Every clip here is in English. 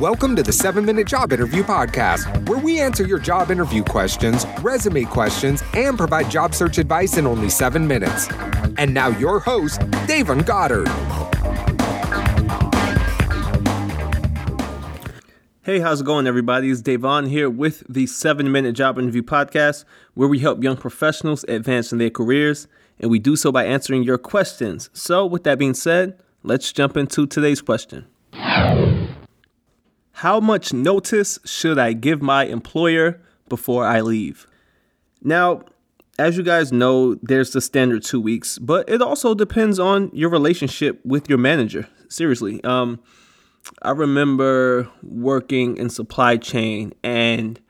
Welcome to the 7 Minute Job Interview Podcast, where we answer your job interview questions, resume questions, and provide job search advice in only 7 minutes. And now, your host, Dayvon Goddard. Hey, how's it going, everybody? It's Dayvon here with the 7 Minute Job Interview Podcast, where we help young professionals advance in their careers, and we do so by answering your questions. So, with that being said, let's jump into today's question. How much notice should I give my employer before I leave? Now, as you guys know, there's the standard two weeks, but it also depends on your relationship with your manager. Seriously. Um, I remember working in supply chain and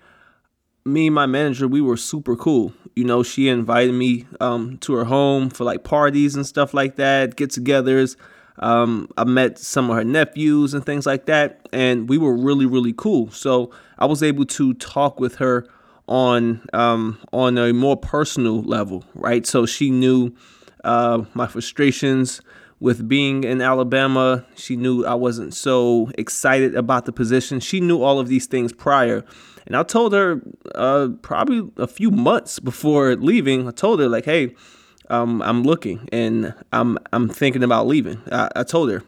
me and my manager, we were super cool. You know, she invited me um, to her home for like parties and stuff like that, get togethers. Um, I met some of her nephews and things like that, and we were really, really cool. So I was able to talk with her on um, on a more personal level, right? So she knew uh, my frustrations with being in Alabama. She knew I wasn't so excited about the position. She knew all of these things prior. And I told her uh, probably a few months before leaving, I told her, like, hey, um, I'm looking and I'm I'm thinking about leaving. I, I told her,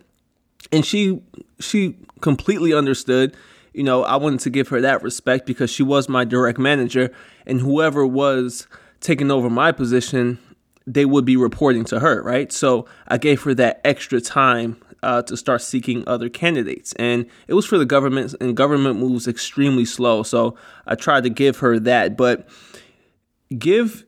and she she completely understood. You know, I wanted to give her that respect because she was my direct manager, and whoever was taking over my position, they would be reporting to her, right? So I gave her that extra time uh, to start seeking other candidates. And it was for the government, and government moves extremely slow. So I tried to give her that. But give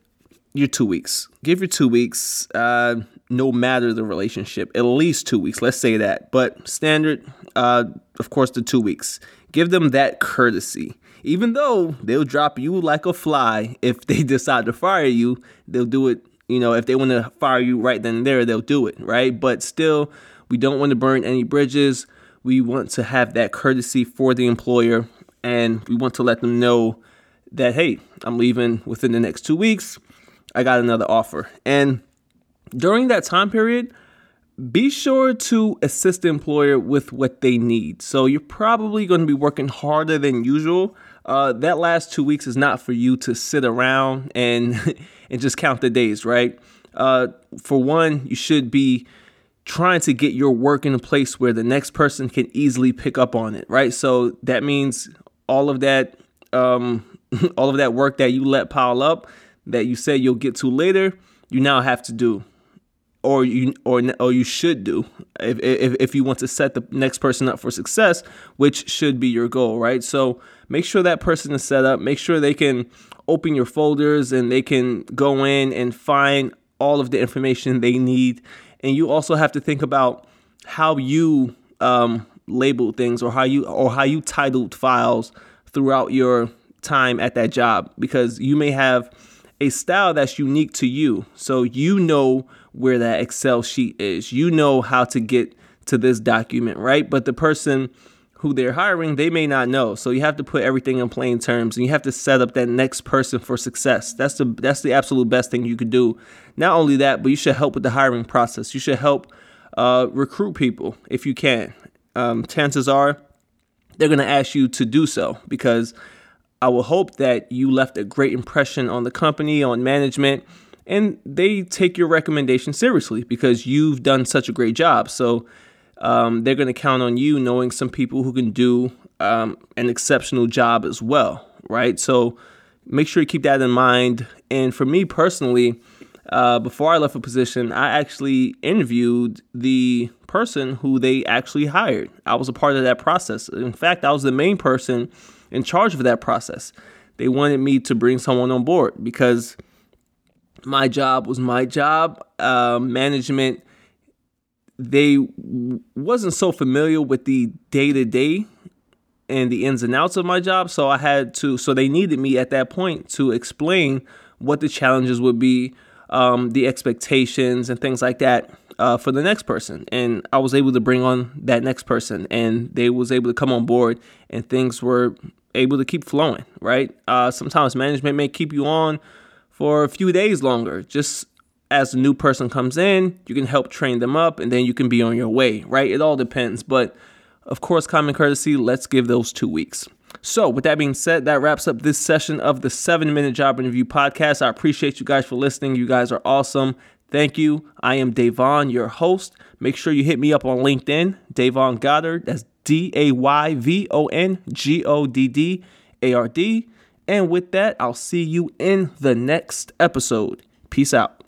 your two weeks. Give your two weeks, uh, no matter the relationship, at least two weeks. Let's say that. But standard, uh, of course, the two weeks. Give them that courtesy. Even though they'll drop you like a fly if they decide to fire you, they'll do it. You know, if they want to fire you right then and there, they'll do it, right? But still, we don't want to burn any bridges. We want to have that courtesy for the employer, and we want to let them know that, hey, I'm leaving within the next two weeks I got another offer. And during that time period, be sure to assist the employer with what they need. So you're probably going to be working harder than usual. Uh, that last two weeks is not for you to sit around and and just count the days, right? Uh, for one, you should be trying to get your work in a place where the next person can easily pick up on it, right? So that means all of that, um, all of that work that you let pile up that you said you'll get to later, you now have to do, or you or or you should do if if if you want to set the next person up for success, which should be your goal, right? So make sure that person is set up. Make sure they can open your folders and they can go in and find all of the information they need. And you also have to think about how you um, label things or how you or how you titled files throughout your time at that job because you may have a style that's unique to you. So you know where that Excel sheet is. You know how to get to this document, right? But the person who they're hiring, they may not know. So you have to put everything in plain terms and you have to set up that next person for success. That's the that's the absolute best thing you could do. Not only that, but you should help with the hiring process. You should help uh, recruit people if you can. Um, chances are they're going to ask you to do so because I will hope that you left a great impression on the company, on management, and they take your recommendation seriously because you've done such a great job. So um, they're going to count on you knowing some people who can do um, an exceptional job as well, right? So make sure you keep that in mind. And for me personally, uh, before I left a position, I actually interviewed the person who they actually hired. I was a part of that process. In fact, I was the main person in charge of that process. They wanted me to bring someone on board because my job was my job. Uh, management, they wasn't so familiar with the day to day and the ins and outs of my job. So I had to, so they needed me at that point to explain what the challenges would be, um, the expectations, and things like that. Uh, for the next person and i was able to bring on that next person and they was able to come on board and things were able to keep flowing, right? Uh, sometimes management may keep you on for a few days longer. Just as a new person comes in, you can help train them up and then you can be on your way, right? It all depends. But Of course, common courtesy, let's give those two weeks. So, with that being said, that wraps up this session of the seven minute job interview podcast. I appreciate you guys for listening. You guys are awesome. Thank you. I am Dayvon, your host. Make sure you hit me up on LinkedIn, Dayvon Goddard. That's D A Y V O N G O D D A R D. And with that, I'll see you in the next episode. Peace out.